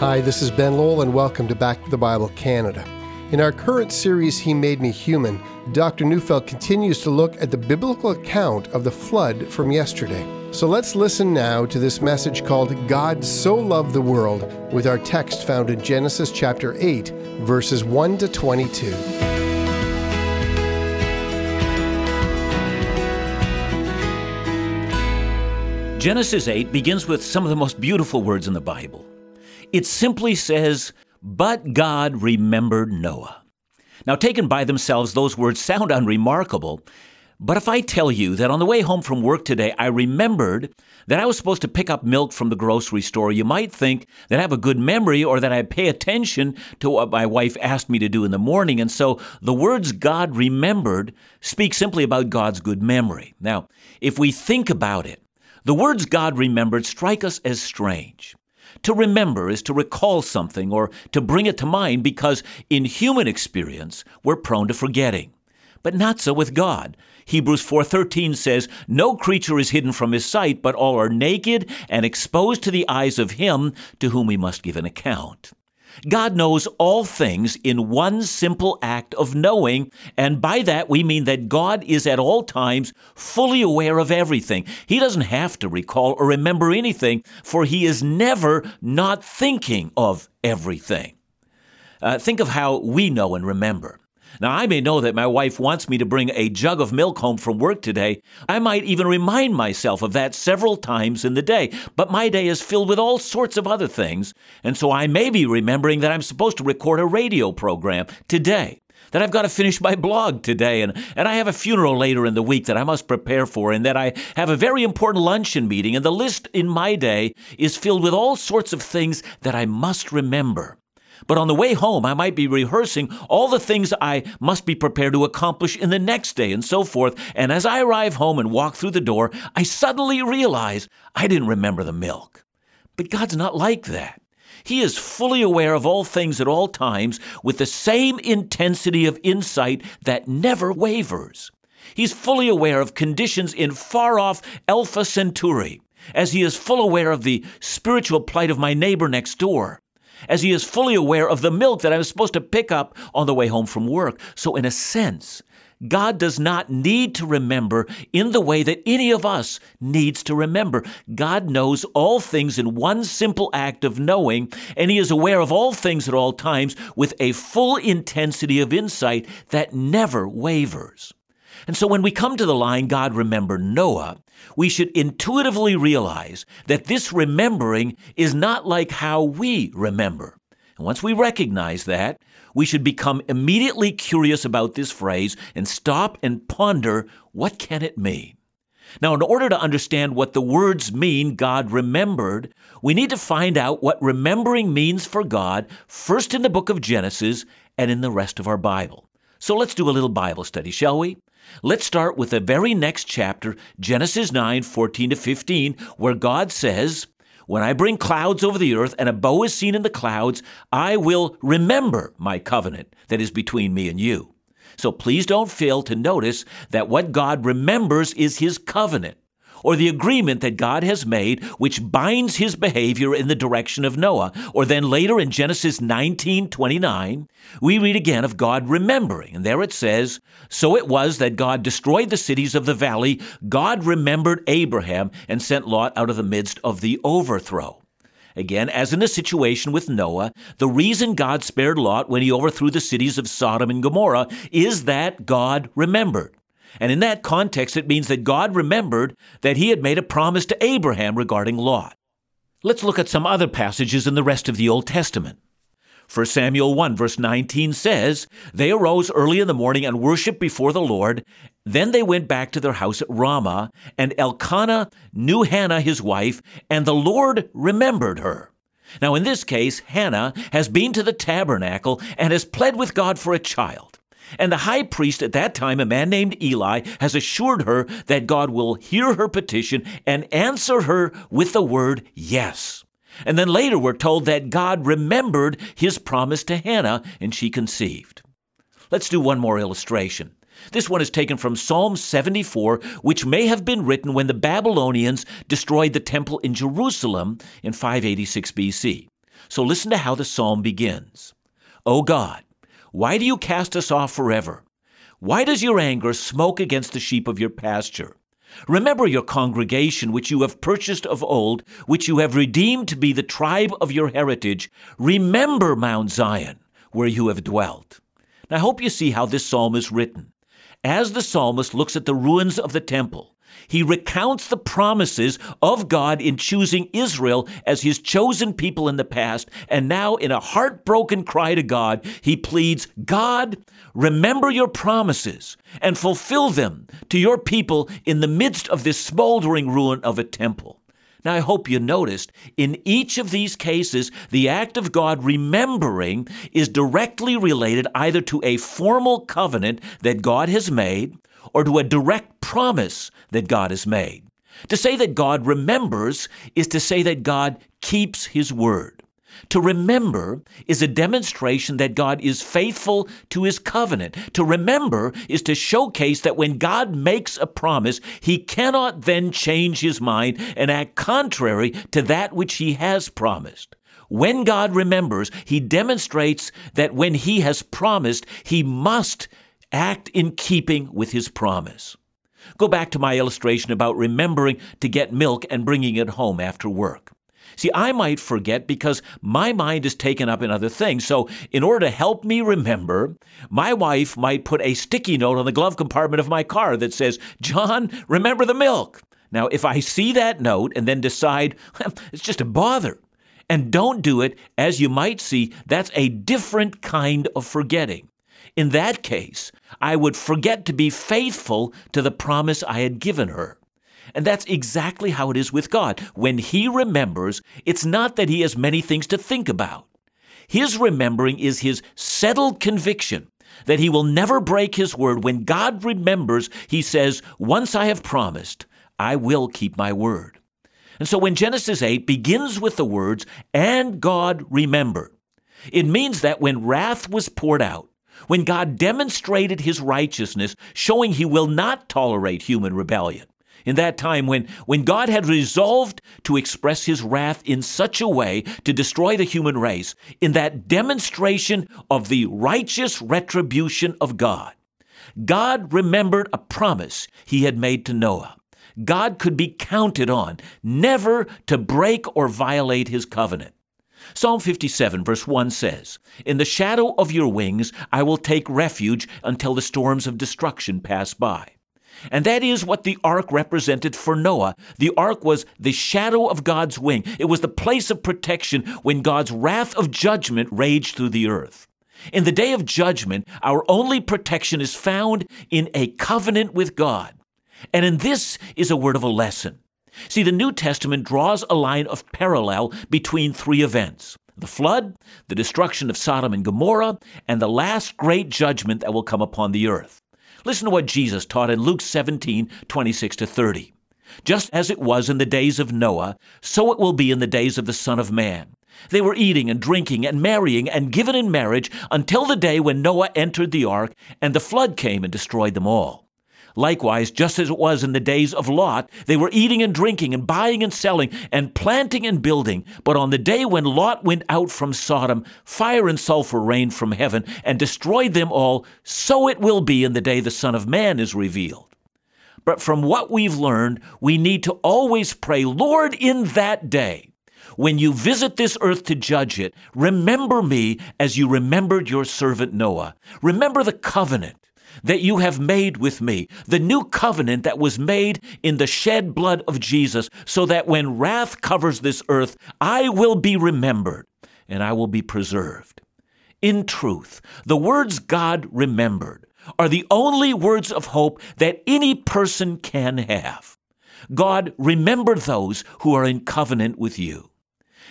Hi, this is Ben Lowell, and welcome to Back to the Bible Canada. In our current series, He Made Me Human, Dr. Neufeld continues to look at the biblical account of the flood from yesterday. So let's listen now to this message called God So Loved the World, with our text found in Genesis chapter 8, verses 1 to 22. Genesis 8 begins with some of the most beautiful words in the Bible. It simply says, But God remembered Noah. Now, taken by themselves, those words sound unremarkable, but if I tell you that on the way home from work today, I remembered that I was supposed to pick up milk from the grocery store, you might think that I have a good memory or that I pay attention to what my wife asked me to do in the morning. And so the words God remembered speak simply about God's good memory. Now, if we think about it, the words God remembered strike us as strange. To remember is to recall something or to bring it to mind because in human experience, we're prone to forgetting. But not so with God. Hebrews 4:13 says, "No creature is hidden from his sight, but all are naked and exposed to the eyes of him to whom we must give an account." God knows all things in one simple act of knowing, and by that we mean that God is at all times fully aware of everything. He doesn't have to recall or remember anything, for He is never not thinking of everything. Uh, think of how we know and remember. Now, I may know that my wife wants me to bring a jug of milk home from work today. I might even remind myself of that several times in the day, but my day is filled with all sorts of other things, and so I may be remembering that I'm supposed to record a radio program today that I've got to finish my blog today, and, and I have a funeral later in the week that I must prepare for, and that I have a very important luncheon meeting, and the list in my day is filled with all sorts of things that I must remember. But on the way home, I might be rehearsing all the things I must be prepared to accomplish in the next day and so forth. And as I arrive home and walk through the door, I suddenly realize I didn't remember the milk. But God's not like that. He is fully aware of all things at all times with the same intensity of insight that never wavers. He's fully aware of conditions in far off Alpha Centauri, as he is full aware of the spiritual plight of my neighbor next door as he is fully aware of the milk that I'm supposed to pick up on the way home from work. So, in a sense, God does not need to remember in the way that any of us needs to remember. God knows all things in one simple act of knowing, and He is aware of all things at all times with a full intensity of insight that never wavers. And so when we come to the line, God remembered Noah, we should intuitively realize that this remembering is not like how we remember. And once we recognize that, we should become immediately curious about this phrase and stop and ponder what can it mean? Now, in order to understand what the words mean, God remembered, we need to find out what remembering means for God, first in the book of Genesis and in the rest of our Bible. So let's do a little Bible study, shall we? Let's start with the very next chapter, Genesis 9 14 to 15, where God says, When I bring clouds over the earth and a bow is seen in the clouds, I will remember my covenant that is between me and you. So please don't fail to notice that what God remembers is his covenant or the agreement that God has made, which binds his behavior in the direction of Noah. Or then later in Genesis 19 29, we read again of God remembering. And there it says, So it was that God destroyed the cities of the valley. God remembered Abraham and sent Lot out of the midst of the overthrow. Again, as in the situation with Noah, the reason God spared Lot when he overthrew the cities of Sodom and Gomorrah is that God remembered. And in that context, it means that God remembered that he had made a promise to Abraham regarding Lot. Let's look at some other passages in the rest of the Old Testament. 1 Samuel 1, verse 19 says, They arose early in the morning and worshiped before the Lord. Then they went back to their house at Ramah, and Elkanah knew Hannah his wife, and the Lord remembered her. Now, in this case, Hannah has been to the tabernacle and has pled with God for a child. And the high priest at that time, a man named Eli, has assured her that God will hear her petition and answer her with the word yes. And then later we're told that God remembered his promise to Hannah and she conceived. Let's do one more illustration. This one is taken from Psalm 74, which may have been written when the Babylonians destroyed the temple in Jerusalem in 586 BC. So listen to how the psalm begins. O God, why do you cast us off forever? Why does your anger smoke against the sheep of your pasture? Remember your congregation, which you have purchased of old, which you have redeemed to be the tribe of your heritage. Remember Mount Zion, where you have dwelt. Now, I hope you see how this psalm is written. As the psalmist looks at the ruins of the temple, he recounts the promises of God in choosing Israel as his chosen people in the past, and now, in a heartbroken cry to God, he pleads, God, remember your promises and fulfill them to your people in the midst of this smoldering ruin of a temple. Now, I hope you noticed in each of these cases, the act of God remembering is directly related either to a formal covenant that God has made or to a direct promise that God has made. To say that God remembers is to say that God keeps his word. To remember is a demonstration that God is faithful to his covenant. To remember is to showcase that when God makes a promise, he cannot then change his mind and act contrary to that which he has promised. When God remembers, he demonstrates that when he has promised, he must act in keeping with his promise. Go back to my illustration about remembering to get milk and bringing it home after work. See, I might forget because my mind is taken up in other things. So, in order to help me remember, my wife might put a sticky note on the glove compartment of my car that says, John, remember the milk. Now, if I see that note and then decide, it's just a bother, and don't do it, as you might see, that's a different kind of forgetting. In that case, I would forget to be faithful to the promise I had given her. And that's exactly how it is with God. When He remembers, it's not that He has many things to think about. His remembering is His settled conviction that He will never break His word. When God remembers, He says, Once I have promised, I will keep my word. And so when Genesis 8 begins with the words, and God remembered, it means that when wrath was poured out, when God demonstrated his righteousness, showing he will not tolerate human rebellion. In that time, when, when God had resolved to express his wrath in such a way to destroy the human race, in that demonstration of the righteous retribution of God, God remembered a promise he had made to Noah. God could be counted on never to break or violate his covenant. Psalm 57, verse 1 says, In the shadow of your wings I will take refuge until the storms of destruction pass by. And that is what the ark represented for Noah. The ark was the shadow of God's wing. It was the place of protection when God's wrath of judgment raged through the earth. In the day of judgment, our only protection is found in a covenant with God. And in this is a word of a lesson. See, the New Testament draws a line of parallel between three events the flood, the destruction of Sodom and Gomorrah, and the last great judgment that will come upon the earth. Listen to what Jesus taught in Luke 17 26 to 30. Just as it was in the days of Noah, so it will be in the days of the Son of Man. They were eating and drinking and marrying and given in marriage until the day when Noah entered the ark and the flood came and destroyed them all. Likewise, just as it was in the days of Lot, they were eating and drinking and buying and selling and planting and building. But on the day when Lot went out from Sodom, fire and sulfur rained from heaven and destroyed them all. So it will be in the day the Son of Man is revealed. But from what we've learned, we need to always pray, Lord, in that day, when you visit this earth to judge it, remember me as you remembered your servant Noah. Remember the covenant that you have made with me, the new covenant that was made in the shed blood of Jesus, so that when wrath covers this earth, I will be remembered and I will be preserved. In truth, the words God remembered are the only words of hope that any person can have. God, remember those who are in covenant with you.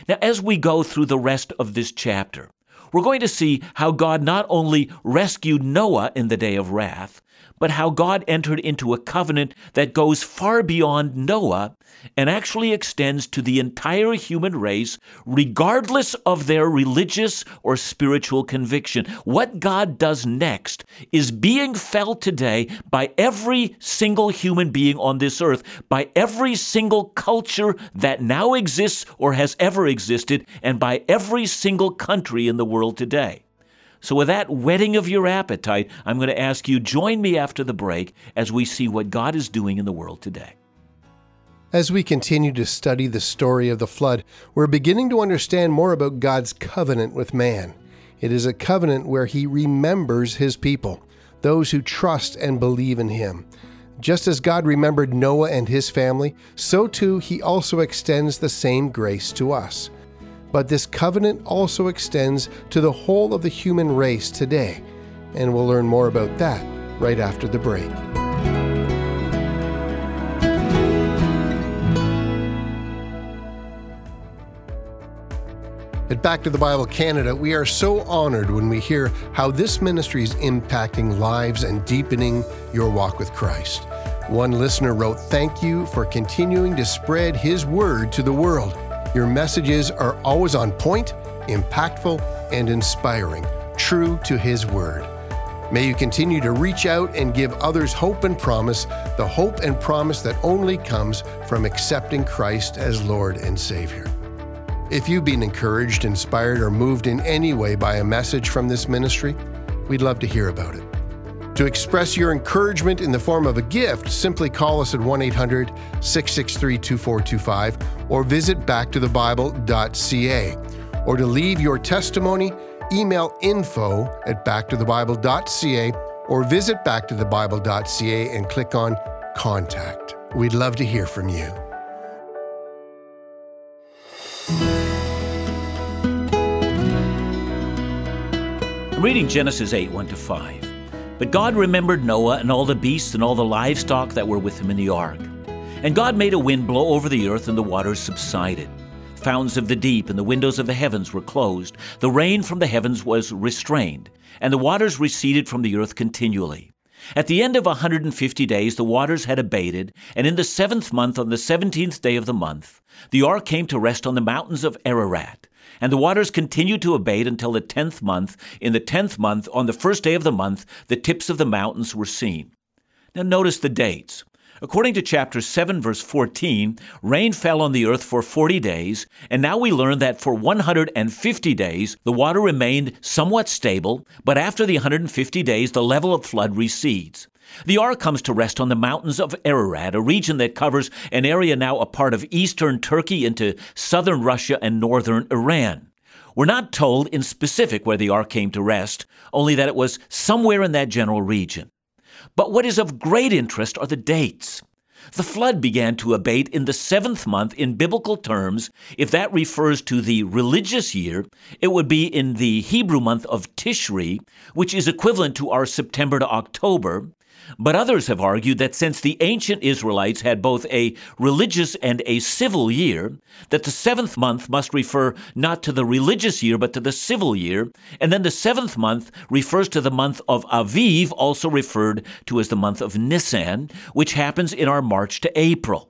Now, as we go through the rest of this chapter, we're going to see how God not only rescued Noah in the day of wrath, but how God entered into a covenant that goes far beyond Noah and actually extends to the entire human race, regardless of their religious or spiritual conviction. What God does next is being felt today by every single human being on this earth, by every single culture that now exists or has ever existed, and by every single country in the world today. So, with that whetting of your appetite, I'm going to ask you join me after the break as we see what God is doing in the world today. As we continue to study the story of the flood, we're beginning to understand more about God's covenant with man. It is a covenant where He remembers His people, those who trust and believe in Him. Just as God remembered Noah and his family, so too He also extends the same grace to us. But this covenant also extends to the whole of the human race today, and we'll learn more about that right after the break. At Back to the Bible Canada, we are so honored when we hear how this ministry is impacting lives and deepening your walk with Christ. One listener wrote, Thank you for continuing to spread His word to the world. Your messages are always on point, impactful, and inspiring, true to His Word. May you continue to reach out and give others hope and promise, the hope and promise that only comes from accepting Christ as Lord and Savior. If you've been encouraged, inspired, or moved in any way by a message from this ministry, we'd love to hear about it. To express your encouragement in the form of a gift, simply call us at 1 800 663 2425 or visit backtothebible.ca. Or to leave your testimony, email info at backtothebible.ca or visit backtothebible.ca and click on Contact. We'd love to hear from you. I'm reading Genesis 8 1 to 5. But God remembered Noah and all the beasts and all the livestock that were with him in the ark. And God made a wind blow over the earth, and the waters subsided. Fountains of the deep and the windows of the heavens were closed. The rain from the heavens was restrained, and the waters receded from the earth continually. At the end of a 150 days, the waters had abated, and in the seventh month, on the seventeenth day of the month, the ark came to rest on the mountains of Ararat. And the waters continued to abate until the tenth month. In the tenth month, on the first day of the month, the tips of the mountains were seen. Now notice the dates. According to chapter 7, verse 14, rain fell on the earth for 40 days, and now we learn that for 150 days the water remained somewhat stable, but after the 150 days the level of flood recedes. The ark comes to rest on the mountains of Ararat, a region that covers an area now a part of eastern Turkey into southern Russia and northern Iran. We're not told in specific where the ark came to rest, only that it was somewhere in that general region. But what is of great interest are the dates. The flood began to abate in the seventh month in biblical terms. If that refers to the religious year, it would be in the Hebrew month of Tishri, which is equivalent to our September to October. But others have argued that since the ancient Israelites had both a religious and a civil year, that the seventh month must refer not to the religious year but to the civil year, and then the seventh month refers to the month of Aviv, also referred to as the month of Nisan, which happens in our March to April.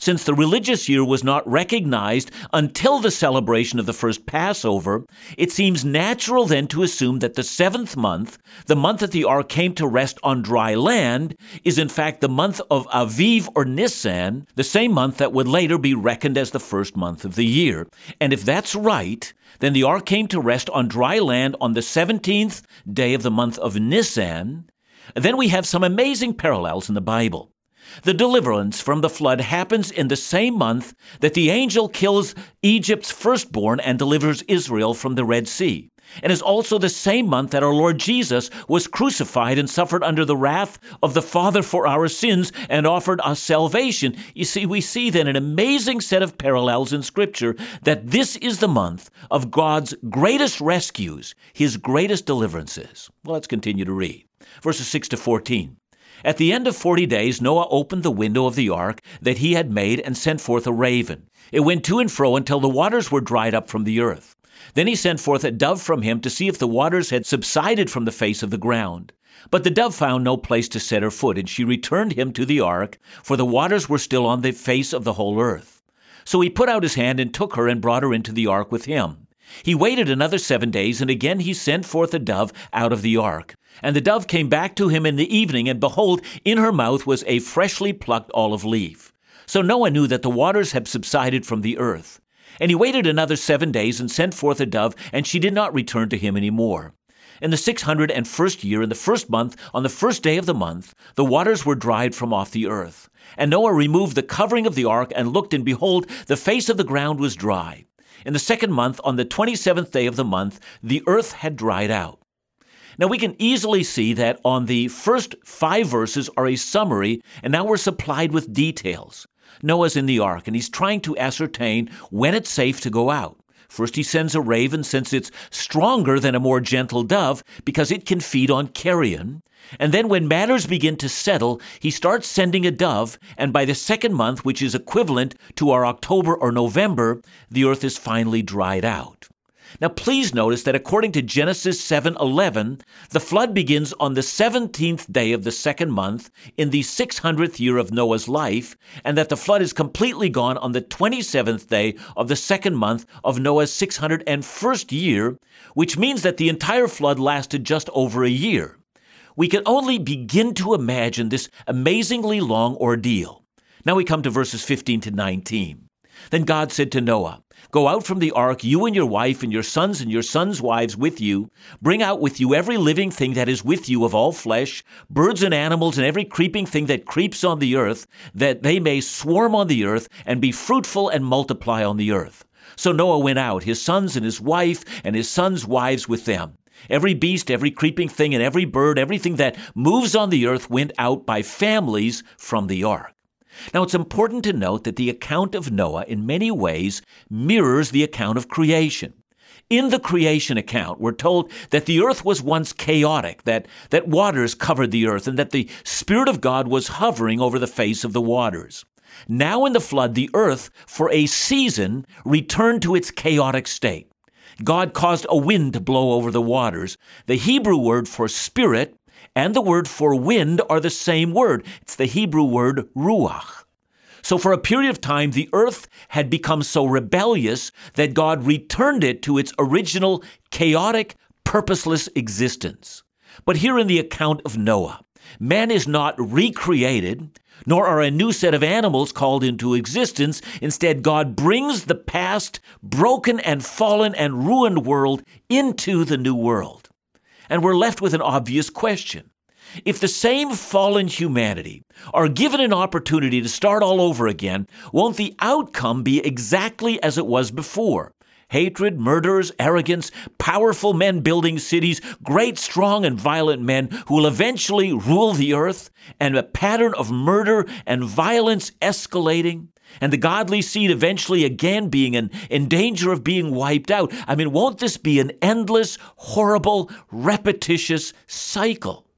Since the religious year was not recognized until the celebration of the first Passover, it seems natural then to assume that the seventh month, the month that the ark came to rest on dry land, is in fact the month of Aviv or Nisan, the same month that would later be reckoned as the first month of the year. And if that's right, then the ark came to rest on dry land on the 17th day of the month of Nisan. Then we have some amazing parallels in the Bible. The deliverance from the flood happens in the same month that the angel kills Egypt's firstborn and delivers Israel from the Red Sea, and is also the same month that our Lord Jesus was crucified and suffered under the wrath of the Father for our sins and offered us salvation. You see, we see then an amazing set of parallels in Scripture that this is the month of God's greatest rescues, his greatest deliverances. Well, let's continue to read. Verses 6 to 14. At the end of forty days, Noah opened the window of the ark that he had made and sent forth a raven. It went to and fro until the waters were dried up from the earth. Then he sent forth a dove from him to see if the waters had subsided from the face of the ground. But the dove found no place to set her foot, and she returned him to the ark, for the waters were still on the face of the whole earth. So he put out his hand and took her and brought her into the ark with him. He waited another seven days, and again he sent forth a dove out of the ark. And the dove came back to him in the evening, and behold, in her mouth was a freshly plucked olive leaf. So Noah knew that the waters had subsided from the earth. And he waited another seven days and sent forth a dove, and she did not return to him any more. In the six hundred and first year, in the first month, on the first day of the month, the waters were dried from off the earth. And Noah removed the covering of the ark, and looked, and behold, the face of the ground was dry. In the second month, on the twenty seventh day of the month, the earth had dried out. Now we can easily see that on the first five verses are a summary, and now we're supplied with details. Noah's in the ark and he's trying to ascertain when it's safe to go out. First, he sends a raven since it's stronger than a more gentle dove because it can feed on carrion. And then, when matters begin to settle, he starts sending a dove, and by the second month, which is equivalent to our October or November, the earth is finally dried out. Now please notice that according to Genesis 7:11, the flood begins on the 17th day of the second month in the 600th year of Noah's life, and that the flood is completely gone on the 27th day of the second month of Noah's 601st year, which means that the entire flood lasted just over a year. We can only begin to imagine this amazingly long ordeal. Now we come to verses 15 to 19. Then God said to Noah, Go out from the ark, you and your wife, and your sons and your sons' wives with you. Bring out with you every living thing that is with you of all flesh, birds and animals, and every creeping thing that creeps on the earth, that they may swarm on the earth, and be fruitful and multiply on the earth. So Noah went out, his sons and his wife, and his sons' wives with them. Every beast, every creeping thing, and every bird, everything that moves on the earth went out by families from the ark. Now, it's important to note that the account of Noah, in many ways, mirrors the account of creation. In the creation account, we're told that the earth was once chaotic, that, that waters covered the earth, and that the Spirit of God was hovering over the face of the waters. Now, in the flood, the earth, for a season, returned to its chaotic state. God caused a wind to blow over the waters. The Hebrew word for spirit and the word for wind are the same word. It's the Hebrew word ruach. So, for a period of time, the earth had become so rebellious that God returned it to its original chaotic, purposeless existence. But here in the account of Noah, man is not recreated, nor are a new set of animals called into existence. Instead, God brings the past, broken and fallen and ruined world into the new world and we're left with an obvious question. If the same fallen humanity are given an opportunity to start all over again, won't the outcome be exactly as it was before? Hatred, murders, arrogance, powerful men building cities, great, strong, and violent men who will eventually rule the earth, and a pattern of murder and violence escalating? and the godly seed eventually again being in, in danger of being wiped out. I mean, won't this be an endless, horrible, repetitious cycle?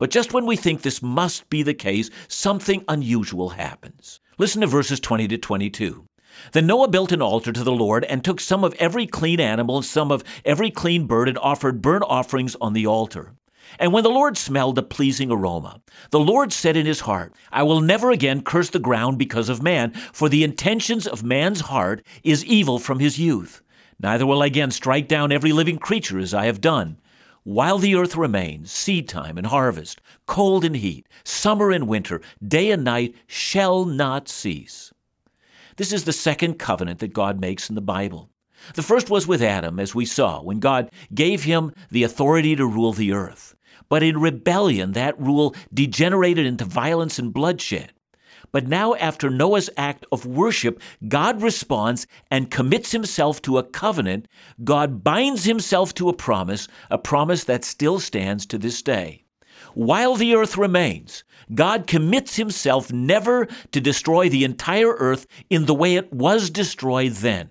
But just when we think this must be the case, something unusual happens. Listen to verses 20 to 22. Then Noah built an altar to the Lord and took some of every clean animal and some of every clean bird and offered burnt offerings on the altar. And when the Lord smelled a pleasing aroma, the Lord said in his heart, I will never again curse the ground because of man, for the intentions of man's heart is evil from his youth. Neither will I again strike down every living creature as I have done. While the earth remains, seed time and harvest, cold and heat, summer and winter, day and night shall not cease. This is the second covenant that God makes in the Bible. The first was with Adam, as we saw, when God gave him the authority to rule the earth. But in rebellion, that rule degenerated into violence and bloodshed. But now, after Noah's act of worship, God responds and commits himself to a covenant. God binds himself to a promise, a promise that still stands to this day. While the earth remains, God commits himself never to destroy the entire earth in the way it was destroyed then.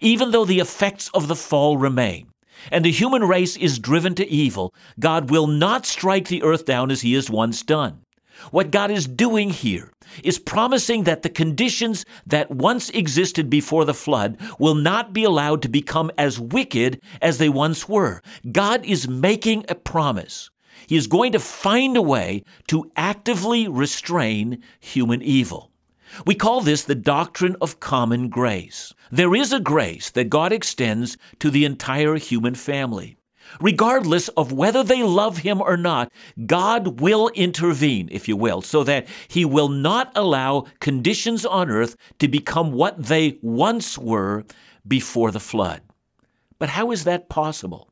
Even though the effects of the fall remain, and the human race is driven to evil, God will not strike the earth down as he has once done. What God is doing here is promising that the conditions that once existed before the flood will not be allowed to become as wicked as they once were. God is making a promise. He is going to find a way to actively restrain human evil. We call this the doctrine of common grace. There is a grace that God extends to the entire human family. Regardless of whether they love Him or not, God will intervene, if you will, so that He will not allow conditions on earth to become what they once were before the flood. But how is that possible?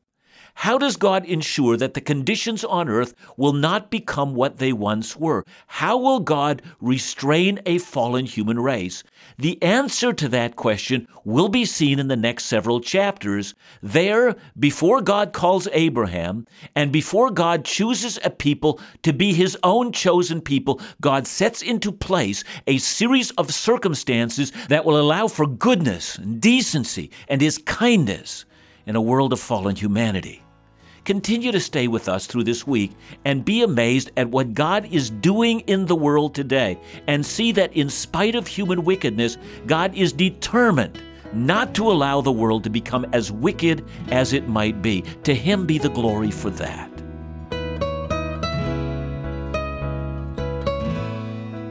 How does God ensure that the conditions on earth will not become what they once were? How will God restrain a fallen human race? The answer to that question will be seen in the next several chapters. There, before God calls Abraham, and before God chooses a people to be his own chosen people, God sets into place a series of circumstances that will allow for goodness and decency and his kindness in a world of fallen humanity. Continue to stay with us through this week and be amazed at what God is doing in the world today and see that in spite of human wickedness, God is determined not to allow the world to become as wicked as it might be. To Him be the glory for that.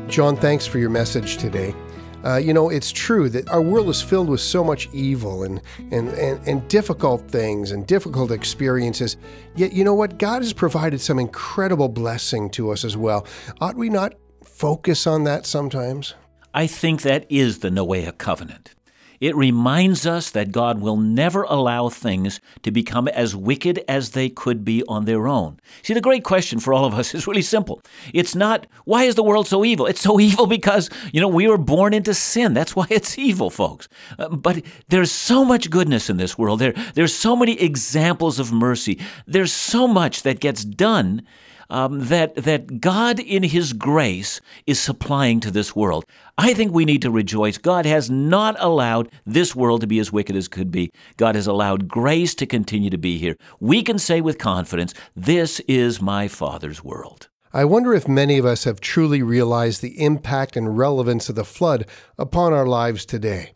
John, thanks for your message today. Uh, you know, it's true that our world is filled with so much evil and, and, and, and difficult things and difficult experiences. Yet, you know what? God has provided some incredible blessing to us as well. Ought we not focus on that sometimes? I think that is the Noahic covenant. It reminds us that God will never allow things to become as wicked as they could be on their own. See, the great question for all of us is really simple. It's not, why is the world so evil? It's so evil because, you know, we were born into sin. That's why it's evil, folks. Uh, but there's so much goodness in this world. There, there's so many examples of mercy. There's so much that gets done um, that, that God, in His grace, is supplying to this world. I think we need to rejoice. God has not allowed this world to be as wicked as could be. God has allowed grace to continue to be here. We can say with confidence, This is my Father's world. I wonder if many of us have truly realized the impact and relevance of the flood upon our lives today.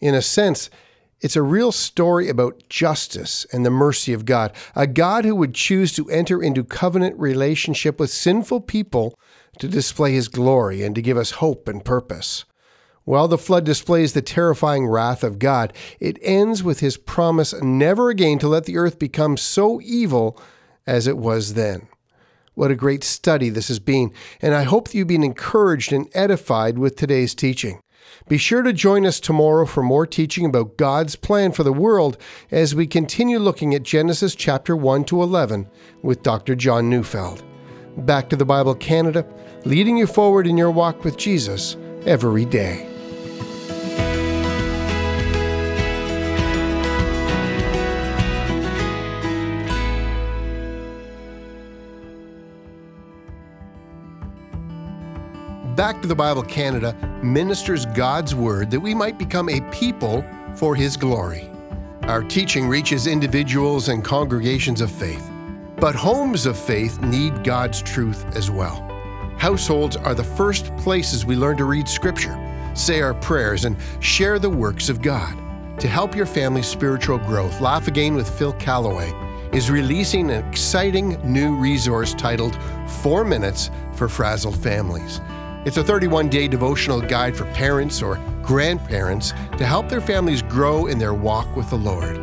In a sense, it's a real story about justice and the mercy of God, a God who would choose to enter into covenant relationship with sinful people to display his glory and to give us hope and purpose. While the flood displays the terrifying wrath of God, it ends with his promise never again to let the earth become so evil as it was then. What a great study this has been, and I hope that you've been encouraged and edified with today's teaching. Be sure to join us tomorrow for more teaching about God's plan for the world as we continue looking at Genesis chapter 1 to 11 with Dr. John Neufeld. Back to the Bible Canada, leading you forward in your walk with Jesus every day. Back to the Bible Canada ministers God's Word that we might become a people for His glory. Our teaching reaches individuals and congregations of faith, but homes of faith need God's truth as well. Households are the first places we learn to read Scripture, say our prayers, and share the works of God. To help your family's spiritual growth, Laugh Again with Phil Callaway is releasing an exciting new resource titled Four Minutes for Frazzled Families. It's a 31 day devotional guide for parents or grandparents to help their families grow in their walk with the Lord.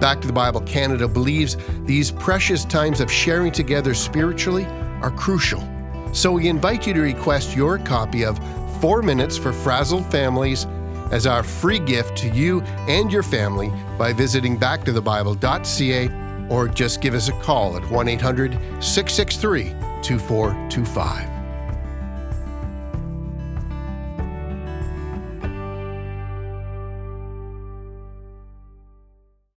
Back to the Bible Canada believes these precious times of sharing together spiritually are crucial. So we invite you to request your copy of Four Minutes for Frazzled Families as our free gift to you and your family by visiting backtothebible.ca or just give us a call at 1 800 663 2425.